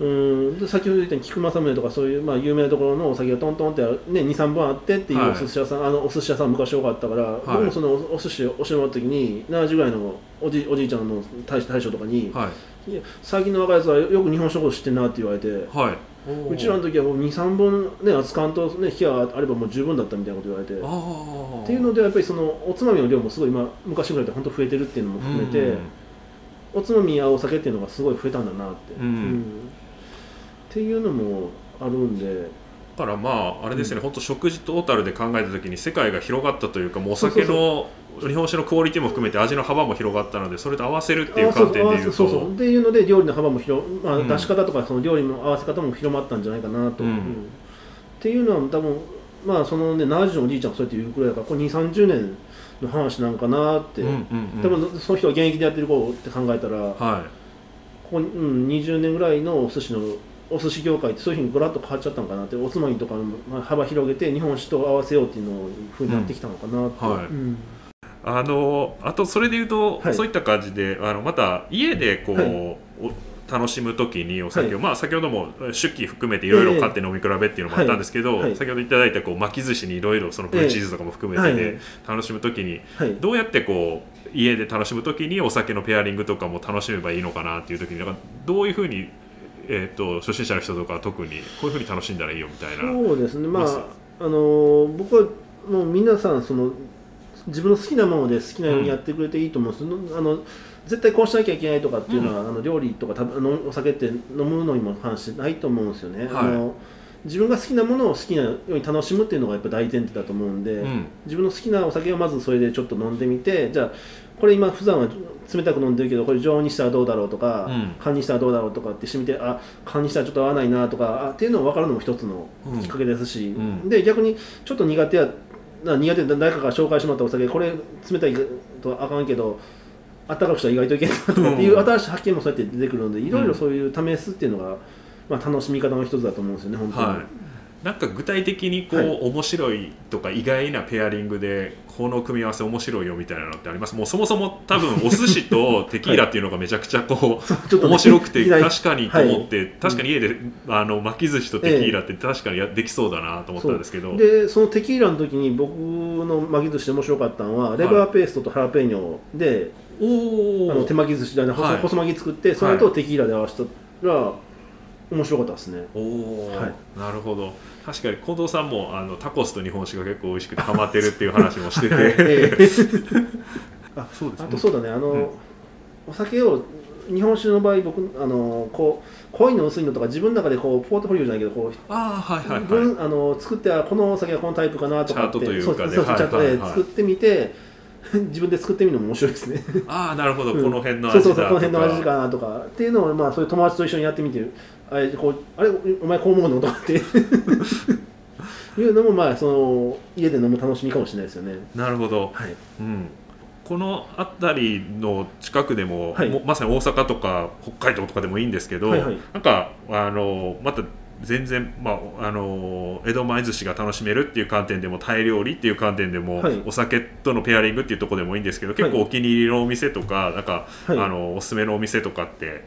B: うん。で先ほど言ったように菊正宗とかそういう、まあ、有名なところのお酒がトントンって、ね、23本あってっていうお寿司屋さん、はい、あのお寿司屋さん昔多かったから、はい、僕もそのお寿司を教えてもらった時に70ぐらいのおじおじいちゃんの大大将とかに、はい、最近の若いやつはよく日本食知ってんなって言われて、
A: はい、
B: うちらの時はもう23本ね扱わんとね火があればもう十分だったみたいなこと言われて。っていうのでやっぱりそのおつまみの量もすごい今昔ぐらいで本当増えてるっていうのも含めておつまみやお酒っていうのがすごい増えたんだなって、うん、うん、っていうのもあるんで。
A: だからまああれですね、うん、本当食事トータルで考えた時に世界が広がったというかもうお酒の日本酒のクオリティも含めて味の幅も広がったのでそれと合わせるっていう観点でいうと。
B: そうそうっていうので料理の幅も広、まあ、出し方とかその料理の合わせ方も広まったんじゃないかなと、うん、っていうのは多分まあそのね70のおじいちゃんがそうやって言うくらいだからこれ2 3 0年の話なんかなって、うんうんうん、多分その人が現役でやってる子って考えたら、はい、ここ、うん、20年ぐらいのお寿司のお寿司業界ってそういうふうにぐらっと変わっちゃったのかなっておつまみとかの幅広げて日本酒と合わせようっていうのふうになってきたのかなって。うんはい。うん。
A: あのあとそれで言うと、はい、そういった感じであのまた家でこう、はい、楽しむ時にお酒を、はい、まあ、先ほども出器含めていろいろ買って飲み比べっていうのもあったんですけど、先ほどいただいたこう巻き寿司にいろいろそのブルーチーズとかも含めてで、楽しむ時に、どうやってこう家で楽しむ時にお酒のペアリングとかも楽しめばいいのかなっていう時にかどういうふうに、えーと、初心者の人とか特にこういうふうに楽しんだらいいよみたいな。
B: そうですね。まああの僕はもう皆さんその自分の好きなもので好きなようにやってくれていいと思うんです、うん、あの絶対こうしなきゃいけないとかっていうのは、うん、あの料理とかたお酒って飲むのにも関してないと思うんですよね。はい、あの自分が好きなものを好きなように楽しむっていうのがやっぱ大前提だと思うんで、うん、自分の好きなお酒をまずそれでちょっと飲んでみてじゃあこれ今普段は冷たく飲んでるけどこれ常温にしたらどうだろうとか、うん、缶にしたらどうだろうとかってしてみてあ缶にしたらちょっと合わないなとかあっていうのを分かるのも一つのきっかけですし、うん、で逆にちょっと苦手や苦手で誰かが紹介してもらったお酒これ冷たいとあかんけどあったかくしたら意外といけんなとかっていう新しい発見もそうやって出てくるのでいろいろそういう試すっていうのが、まあ、楽しみ方の一つだと思うんですよね本当に。はい
A: なんか具体的にこう、はい、面白いとか意外なペアリングでこの組み合わせ面白いよみたいなのってあります？[LAUGHS] もうそもそも多分お寿司とテキーラっていうのがめちゃくちゃこう、はい、面白くて [LAUGHS] 確かにと思って、はい、確かに家であの巻き寿司とテキーラって確かにやできそうだなと思ったんですけど、
B: でそのテキーラの時に僕の巻き寿司で面白かったのはレバーペーストとハラペーニョで、おあの手巻き寿司で、ね、細細巻き作ってそれとテキーラで合わせたら面白かったですね。
A: おお、はい、なるほど。確かに近藤さんもあのタコスと日本酒が結構美味しくてハマってるっていう話もしてて。[LAUGHS]
B: あそうです、ね、あとそうだね。あの、うん、お酒を日本酒の場合僕あのこう濃いの薄いのとか自分の中でこうポートフォリオじゃないけどこう
A: あ、はいはい
B: はい、あの作ってこのお酒はこのタイプかなとかってチャートというか、ね、そうそうチャートで作ってみて、[LAUGHS] 自分で作ってみるのも面白いですね。
A: ああなるほど、うん、この辺の味だ
B: そうそうそうこの辺の味かなとかっていうのをまあそういう友達と一緒にやってみてあれこうあれお前こう思うのとかって。[LAUGHS] いうのもまあその家で飲む楽しみかもしれないですよね。
A: なるほど、はい。うん、この辺りの近くでもはい、もまさに大阪とか北海道とかでもいいんですけど、はいはい、なんかあのまた全然、まあ、あの江戸前寿司が楽しめるっていう観点でもタイ料理っていう観点でも、はい、お酒とのペアリングっていうところでもいいんですけど結構お気に入りのお店とかなんか、はい、あのおすすめのお店とかって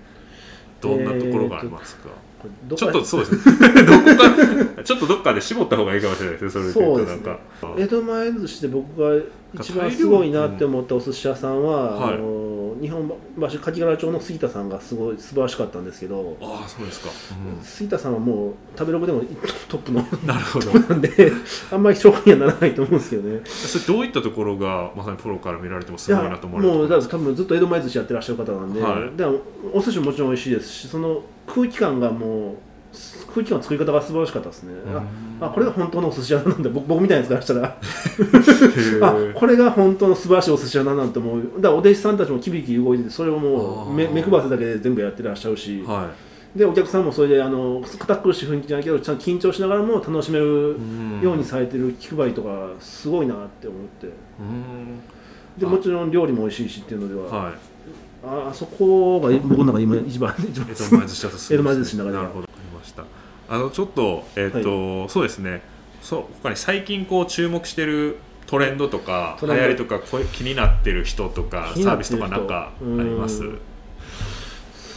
A: どんなところがありますか、えー、ちょっとそうですね。[LAUGHS] どこかちょっとどっかで絞った方がいいかもしれないですねそれでなんか、
B: 江戸前寿司で僕が一番すごいなって思ったお寿司屋さんは、うん、あの日本橋梶原町の杉田さんがすごい素晴らしかったんですけど
A: ああそうですか、
B: うん、杉田さんはもう食べログでも [LAUGHS] トップの
A: なるほど。
B: なんであんまり紹介にはならないと思うんですけどね。
A: それどういったところがまさにプロから見られてもすごいなと思われ
B: るもうだ多分ずっと江戸前寿司やってらっしゃる方なんで、はい、でお寿司ももちろん美味しいですしその空気感がもう空気感の作り方が素晴らしかったですね、ああこれが本当のお寿司屋なんだ。僕僕みたいなやつからしたら。[LAUGHS] あこれが本当の素晴らしいお寿司屋だなんて思う。だからお弟子さんたちもキビキビ動いててそれをもう目配せだけで全部やってらっしゃるし、はい、でお客さんもそれであの堅苦しい雰囲気じゃないけどちゃんと緊張しながらも楽しめるようにされてる気配りとかすごいなって思って。でもちろん料理も美味しいしっていうのでは、はい、あそこが僕の中で今一番一番江戸前寿司だと江戸前寿司の中で
A: なるほどありましたあのちょっとえっ、ー、と、はい、そうですねそう他に最近こう注目してるトレンドとか流行りとか気になってる人とかサービスとかなんかあります？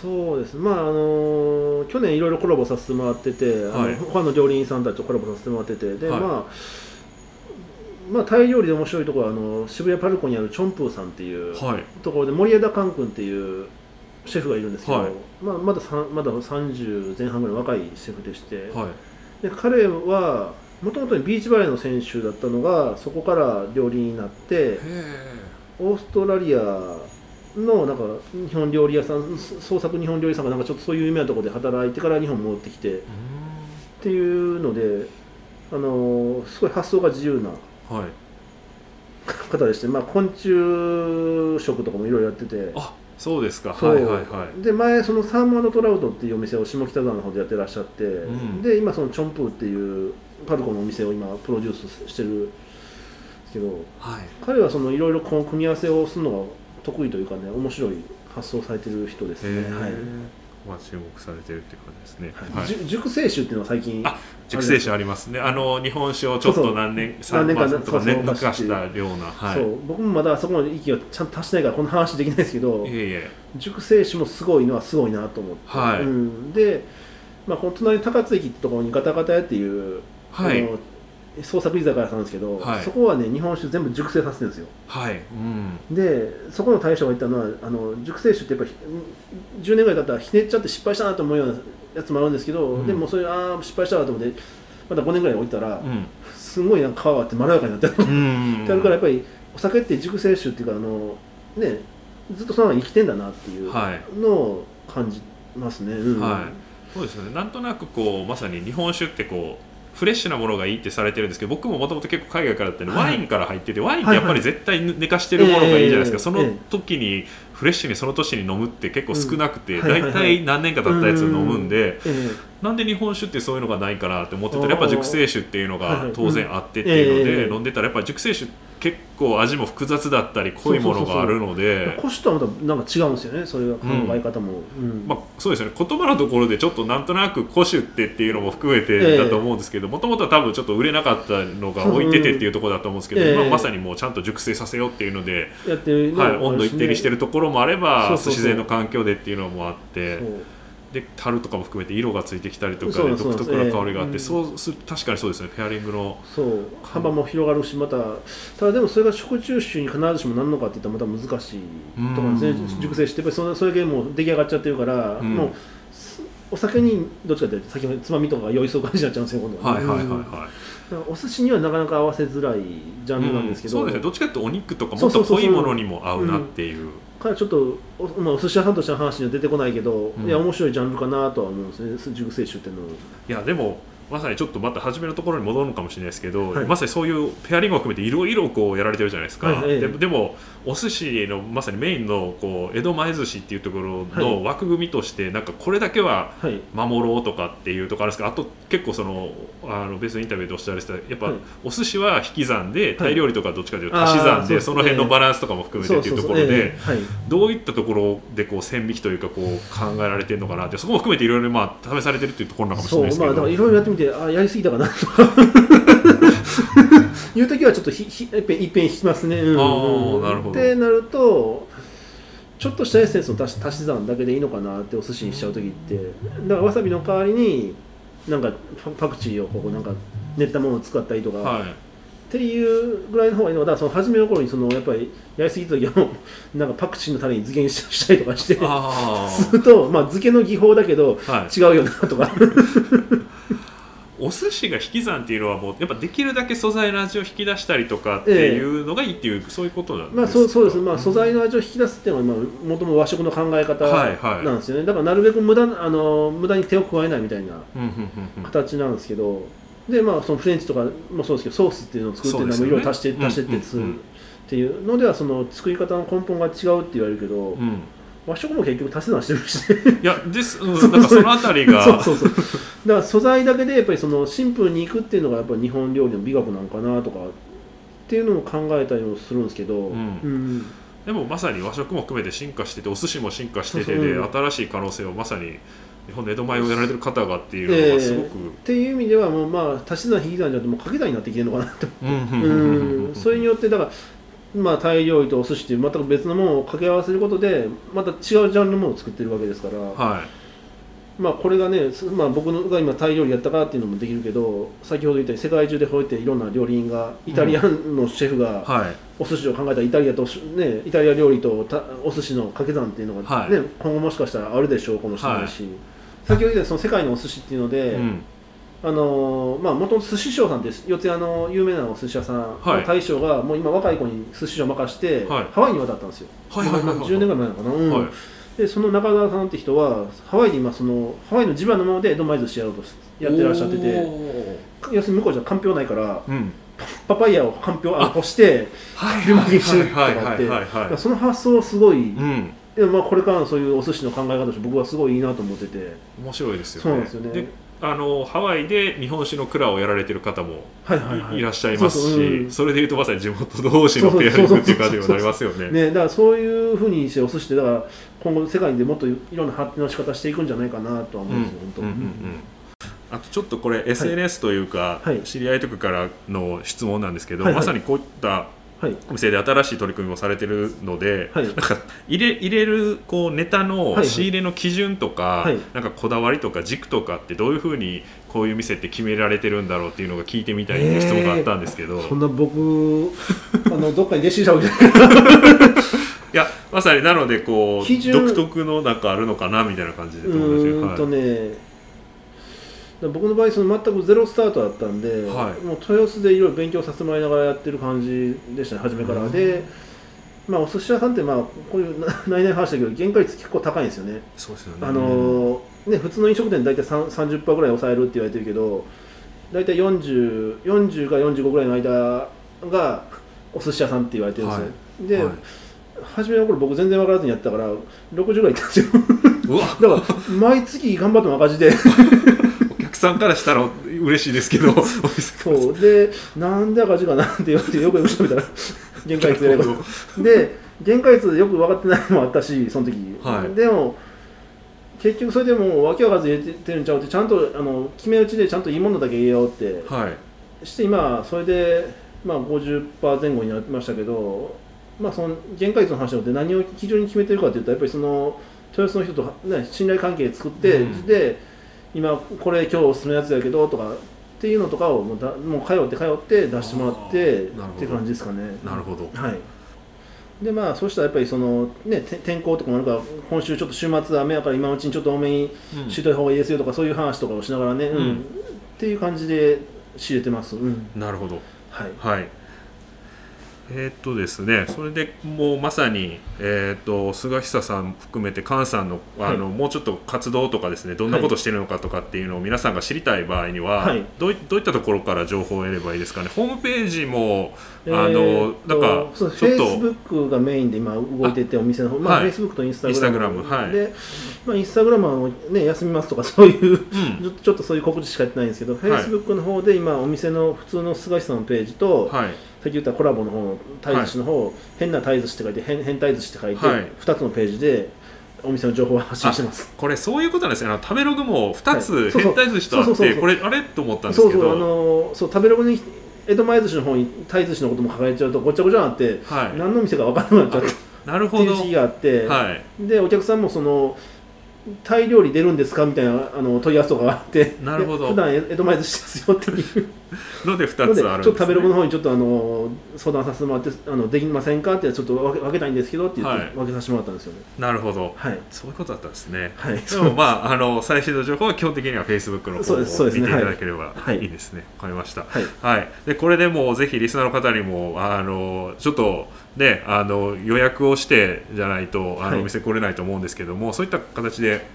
B: そうですまああの去年いろいろコラボさせてもらってて、はい、他の料理人さんたちとコラボさせてもらってて。で、はい、まあまあ、タイ料理で面白いところはあの渋谷パルコにあるチョンプーさんっていうところで森枝寛君っていうシェフがいるんですけど、はい、まあ、まだまだ30前半ぐらい若いシェフでして、はい、で彼はもともとビーチバレーの選手だったのがそこから料理になってオーストラリアのなんか日本料理屋さん創作日本料理屋さんがなんかちょっとそういう有名なところで働いてから日本戻ってきてっていうのであのすごい発想が自由な方でして、まあ、昆虫食とかもいろいろやってて。
A: あそうですか。はいはいはい。
B: で前そのサーモントラウトっていうお店を下北沢の方でやってらっしゃって、うん、で今そのチョンプーっていうパルコのお店を今プロデュースしてるんですけど、はい、彼はそのいろいろこの組み合わせをするのが得意というかね面白い発想されてる人ですね。はい。
A: まあ、注目されてるっていう感じですね、
B: はい、熟成酒っていうのは最近
A: あ熟成酒ありますね。あの日本酒をちょっと何年
B: 何年か
A: とか年化したような、
B: はい、そう。僕もまだそこまで息がちゃんと達してないからこの話できないですけどいえいえ。熟成酒もすごいのはすごいなと思って、はい。うん、で、まあ、この隣高津駅ってところにガタガタ屋っていう、はい、創作居酒屋さんですけど、はい、そこはね日本酒全部熟成させてるんですよ。はい、うん、でそこの大将が言ったのはあの熟成酒ってやっぱ10年ぐらい経ったらひねっちゃって失敗したなと思うようなやつもあるんですけど、うん、でもそれああ失敗したなと思ってまた5年ぐらい置いたら、うん、すごいなんか皮があってまろやかになってる、うん、ってあるからやっぱりお酒って熟成酒っていうかあのねずっとそのまま生きてんだなっていうのを感じますね、
A: はい、そうですね。なんとなくこうまさに日本酒ってこうフレッシュなものがいいってされてるんですけど僕ももともと結構海外からだったので、ワインから入っててワインってやっぱり絶対寝かしてるものがいいじゃないですか、その時にフレッシュにその年に飲むって結構少なくて、大体何年か経ったやつを飲むんで、なんで日本酒ってそういうのがないかなって思ってたらやっぱ熟成酒っていうのが当然あってっていうので飲んでたらやっぱ熟成酒結構味も複雑だったり濃いものがあるので。
B: コシとはまたなんか違うんですよねそういう考え方も、
A: うん、まあ、そうですね。言葉のところでちょっとなんとなく古酒ってっていうのも含めてだと思うんですけどもともとは多分ちょっと売れなかったのが置いててっていうところだと思うんですけど、まあ、まさにもうちゃんと熟成させようっていうのでやってる、はい、温度一定にしてるところもあれば自然の環境でっていうのもあって。で樽とかも含めて色がついてきたりとかで独特な香りがあって、そうする確かにそうですね。ペアリングの。
B: そう。幅も広がるしまたただでもそれが食中酒に必ずしもなるのかっていったらまた難しいとかですね。熟成してやっぱりそそれだけもう出来上がっちゃってるから、うん、もうお酒にどっちかというと先ほどつまみとか酔いそう感じになっちゃうんですよ今度は、はいはいはいはい。お寿司にはなかなか合わせづらいジャンルなんですけど、
A: うん、そうですねどっちかというとお肉とかもっと濃いものにも合うなっていう
B: からちょっとお,、まあ、お寿司屋さんとしての話には出てこないけど、うん、いや面白いジャンルかなとは思うんですね。熟成酒っていうのい
A: やでもまさにちょっとまた初めのところに戻るのかもしれないですけど、はい、まさにそういうペアリングを含めていろいろこうやられてるじゃないですか、はい、ででもお寿司のまさにメインのこう江戸前寿司っていうところの枠組みとしてなんかこれだけは守ろうとかっていうところあるんですけどあと結構そのあの別のインタビューでおっしゃられてたやっぱお寿司は引き算でタイ料理とかどっちかというと足し算でその辺のバランスとかも含めてっていうところでどういったところでこう線引きというかこう考えられてるのかなってそこも含めていろいろまあ試されてるっていうところなのかもしれないですけど
B: いろいろやってみてあやりすぎたかな。[LAUGHS] という時はちょっとひひいっぺんいっぺん引きますね。うん、あなるほど。ってなるとちょっとしたエッセンスの足し足し算だけでいいのかなってお寿司にしちゃう時って。だからわさびの代わりになんかパクチーをこうなんか練ったものを使ったりとか、はい、っていうぐらいの方がいいのはだからその初めの頃にそのやっぱりやりすぎた時はなんかパクチーのタレに漬けにしたりとかして。するとまあ漬けの技法だけど違うよなとか、は [LAUGHS] い
A: お寿司が引き算っていうのはもうやっぱできるだけ素材の味を引き出したりとかっていうのがいいっていう、ええ、そういうことなんですか、まあ、
B: そうそうです、まあ、素材の味を引き出すっていうのはもともと和食の考え方なんですよね、はいはい、だからなるべく無駄あの無駄に手を加えないみたいな形なんですけど、でまあそのフレンチとかもそうですけどソースっていうのを作ってるのもいろいろ足して、ね、足してってするっていうのではその作り方の根本が違うって言われるけど、うん和食も結局足し算してるし、
A: いやです、うん、なんかそのあたりが。[LAUGHS]
B: そうそう。そうだから素材だけでやっぱりそのシンプルにいくっていうのがやっぱり日本料理の美学なのかなとかっていうのも考えたりもするんですけど、うん、うん、
A: でもまさに和食も含めて進化しててお寿司も進化しててで、うん、新しい可能性をまさに日本の江戸前をやられてる方がっていうのがすごく、えー、
B: っていう意味ではもうまあ足し算引き算じゃなくてもう掛け算になってきてるのかなと、うん、それによってだからまあ、タイ料理とお寿司という全く別のものを掛け合わせることでまた違うジャンルのものを作ってるわけですから、はい、まあ、これがね、まあ、僕が今タイ料理やったからっていうのもできるけど先ほど言ったように世界中でこうやっていろんな料理人がイタリアンのシェフがお寿司を考えたイタリアと、ね、イタリア料理とお寿司の掛け算っていうのがね、はい、今後もしかしたらあるでしょうかもしれないし、はい、先ほど言ったその世界のお寿司っていうので、うんあのまあ元々寿司匠さんって四谷の有名なお寿司屋さんの大将が、もう今若い子に寿司匠任して、ハワイに渡ったんですよ、はいはいはいはい、10年ぐらい前なのかな、うん。でその中川さんって人はハワイで今そのハワイの地場のもので江戸前寿司やろうとやってらっしゃってて要するに向こうじゃかんぴょうないから、うん、パパイヤをかんぴょうあ干してビ巻きにするとかってその発想すごい、うん。でまあこれからのそういうお寿司の考え方として僕はすごいいいなと思ってて。
A: 面白いですよね。そうですよねあのハワイで日本酒の蔵をやられてる方もいらっしゃいますしそれでいうとまさに地元同士のペアリングっていう。感じになりますよね。
B: ねだからそういうふうにしてお寿司ってだから今後世界でもっといろんな発展の仕方していくんじゃないかなとは思うんですよ、うん、本当、うんうん。うん
A: あとちょっとこれ SNS というか、はい、知り合いとかからの質問なんですけど、はいはい、まさにこういったお店で新しい取り組みもされてるので、はい、なんか入れ入れるこうネタの仕入れの基準とか、はい。はい、なんかこだわりとか軸とかってどういうふうにこういう店って決められてるんだろうっていうのが聞いてみたいって質問があったんですけど、え
B: ー、そんな僕 [LAUGHS] あのどっかに弟子したわけじ
A: ゃないいやまさになのでこう独特のなんかあるのかなみたいな感じで
B: うんとね、僕の場合その全くゼロスタートだったんで、はい、もう豊洲でいろいろ勉強させてもらいながらやってる感じでしたね初めから、でまあお寿司屋さんってまあこういう [LAUGHS] 内々話したけど原価率結構高いんですよね。
A: そうですよね。
B: あのね普通の飲食店大体30%ぐらい抑えるって言われてるけど大体 40, 40か45ぐらいの間がお寿司屋さんって言われてるんですよ、はい、で、はい。初めの頃僕全然分からずにやったから60ぐらいいったんですよ。[LAUGHS] だから毎月頑張っても赤字で [LAUGHS]
A: さんからしたら嬉しいですけど
B: そう。でなんで赤字かなって言われてよくよく調べたら [LAUGHS] 限界率やれば。で限界率よく分かってないのもあったしその時、はい、でも結局それでも訳分からず入れてるんちゃうってちゃんとあの決め打ちでちゃんといいものだけ入れようって、はい、して今それで、まあ、50%前後になりましたけど、まあ、その限界率の話って何を基準に決めてるかっていうとやっぱりその豊洲の人と、ね、信頼関係作って、うん、で今これ今日おすすめのやつだけどとかっていうのとかをもうだもう通って通って出してもらってっていう感じですかね。
A: なるほど。
B: はい。でまあそうしたらやっぱりそのね天候とかもあるから今週ちょっと週末雨やから今のうちにちょっと多めにしといた方がいいですよとか、そういう話とかをしながらね、うん、うん、っていう感じで仕入れてます、うん、
A: なるほど。
B: はい、
A: はいえー、っとですね、それでもうまさに、えー、っと菅久さん含めて菅さんのあの、はい、もうちょっと活動とかですねどんなことしてるのかとかっていうのを皆さんが知りたい場合には、はい、どうどういったところから情報を得ればいいですかね？ホームページも、あのなんか
B: ちょっとフェイスブックがメインで今動いててお店の方まあ、フェイスブックとインスタグラム
A: はい、
B: で、まあ、インスタグラムは、ね、休みますとかそういう、うん、ちょっとそういう告知しかやってないんですけど、フェイスブックの方で今お店の普通の菅さんのページと、はいさっき言ったコラボの方の鯛寿司の方、はい、変な鯛寿司って書いて変変鯛寿司って書いて、はい、2つのページでお店の情報を発信してます。
A: これそういうことなんですね。食べログも2つ変態寿司とあってこれあれと思ったんですけど。そうそうあ
B: のそう食べログに江戸前寿司の方に鯛寿司のことも書かれちゃうとごちゃごちゃになって、はい、何の店か分からなくなっちゃった。なるほど。っていう時期があって、はい、でお客さんもそのタイ料理出るんですか？みたいなあの問い合わせとかがあって
A: なるほど。[LAUGHS]
B: 普段江戸前寿司ですよっていう。
A: ので2つあるんです、ね、ちょっ
B: と食べログの方にちょっとあの相談させてもらってあのできませんかってちょっと分けたいんですけどって言って、分けさせてもらったんですよね。
A: なるほど、
B: はい、
A: そういうことだったんですね、
B: はい、
A: でもまああの最新の情報は基本的にはフェイスブックの方を見ていただければい。いですね。わ、はい、かりました、はい。はい、でこれでもうぜひリスナーの方にもあのちょっとねあの予約をしてじゃないとあの、お店来れないと思うんですけどもそういった形で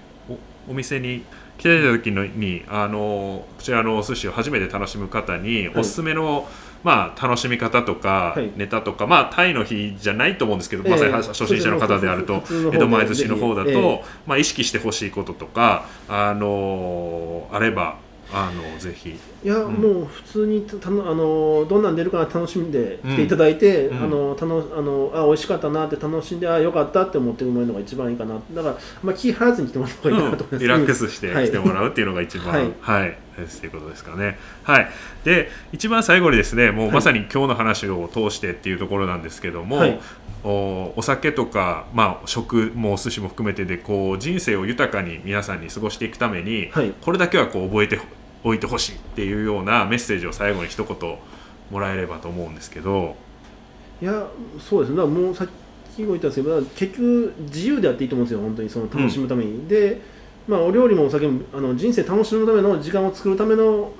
A: お店に来てた時にあのこちらのお寿司を初めて楽しむ方におすすめの、はい、まあ、楽しみ方とか、はい、ネタとか、まあ、タイの日じゃないと思うんですけど、えー、まさに初心者の方であると江戸前寿司の方だと、えー、まあ、意識してほしいこととかあのあればあのぜひ
B: いや、うん、もう普通にたのあのどんなん出るかな楽しんで来ていただいて、うん、あのたのあのあ美味しかったなって楽しんであよかったって思ってもらえるのが一番いいかなだから、まあ、気張らずに来てもらった方がいいかなと思います、
A: うん、リラックスして来てもらうっていうのが一番はい、はい。ということですかね。はい、で一番最後にですねもうまさに今日の話を通してっていうところなんですけども、はい、おお酒とか、まあ、食もお寿司も含めてでこう人生を豊かに皆さんに過ごしていくために、はい、これだけはこう覚えておいてほしいっていうようなメッセージを最後に一言もらえればと思うんですけど。
B: いやそうですね。もうさっきも言ったんですけど結局自由であっていいと思うんですよ本当にその楽しむために、うん、でまあ、お料理もお酒もあの人生楽しむための時間を作るための、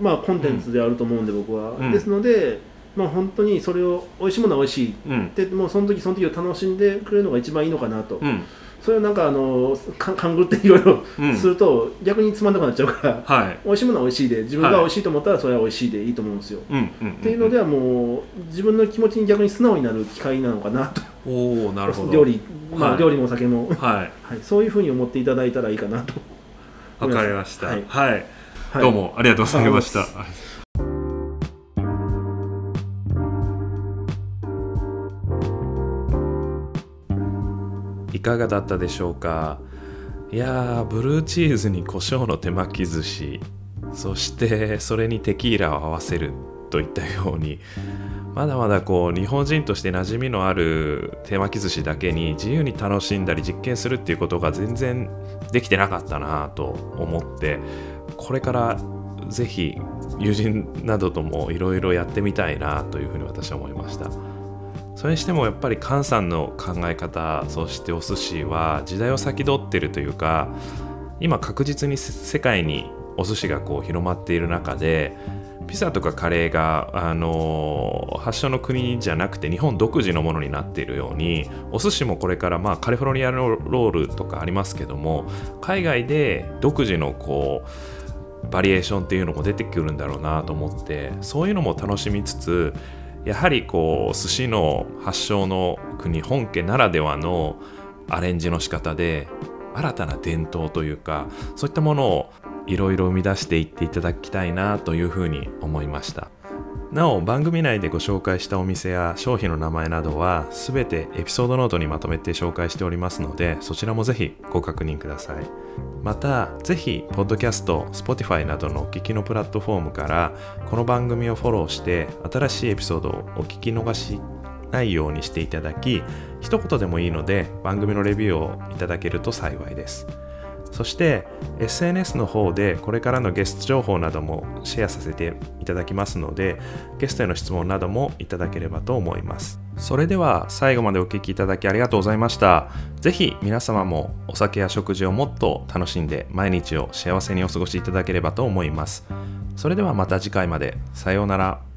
B: まあ、コンテンツであると思うんで、僕は、うん、ですので、まあ、本当にそれを美味しいものは美味しい、うん、でもうその時その時を楽しんでくれるのが一番いいのかなと。うんそれをなんかあの勘ぐっていろいろすると、逆につまんなくなっちゃうから、はい、美味しいものは美味しいで自分が美味しいと思ったらそれは美味しいでいいと思うんですよ。っていうのではもう自分の気持ちに逆に素直になる機会なのかなと。
C: おなるほど。
B: 料理、まあ、はい、料理もお酒も、はい。はい、そういうふうに思っていただいたらいいかなと。
C: わかりました、はい、はい、どうもありがとうございました。かがだったでしょうか？いやブルーチーズに胡椒の手巻き寿司そしてそれにテキーラを合わせるといったようにまだまだこう日本人として馴染みのある手巻き寿司だけに自由に楽しんだり実験するっていうことが全然できてなかったなと思ってこれからぜひ友人などともいろいろやってみたいなというふうに私は思いました。それにしてもやっぱり菅さんの考え方そしてお寿司は時代を先取ってるというか今確実に世界にお寿司がこう広まっている中でピザとかカレーが、あのー、発祥の国じゃなくて日本独自のものになっているようにお寿司もこれから、まあ、カリフォルニアのロールとかありますけども海外で独自のこうバリエーションっていうのも出てくるんだろうなと思ってそういうのも楽しみつつやはりこう寿司の発祥の国本家ならではのアレンジの仕方で新たな伝統というかそういったものをいろいろ生み出していっていただきたいなというふうに思いました。なお番組内でご紹介したお店や商品の名前などは全てエピソードノートにまとめて紹介しておりますのでそちらもぜひご確認ください。またぜひポッドキャスト Spotify などのお聞きのプラットフォームからこの番組をフォローして新しいエピソードをお聞き逃しないようにしていただき一言でもいいので番組のレビューをいただけると幸いです。そして SNS の方でこれからのゲスト情報などもシェアさせていただきますのでゲストへの質問などもいただければと思います。それでは最後までお聴きいただきありがとうございました。是非皆様もお酒や食事をもっと楽しんで毎日を幸せにお過ごしいただければと思います。それではまた次回まで。さようなら。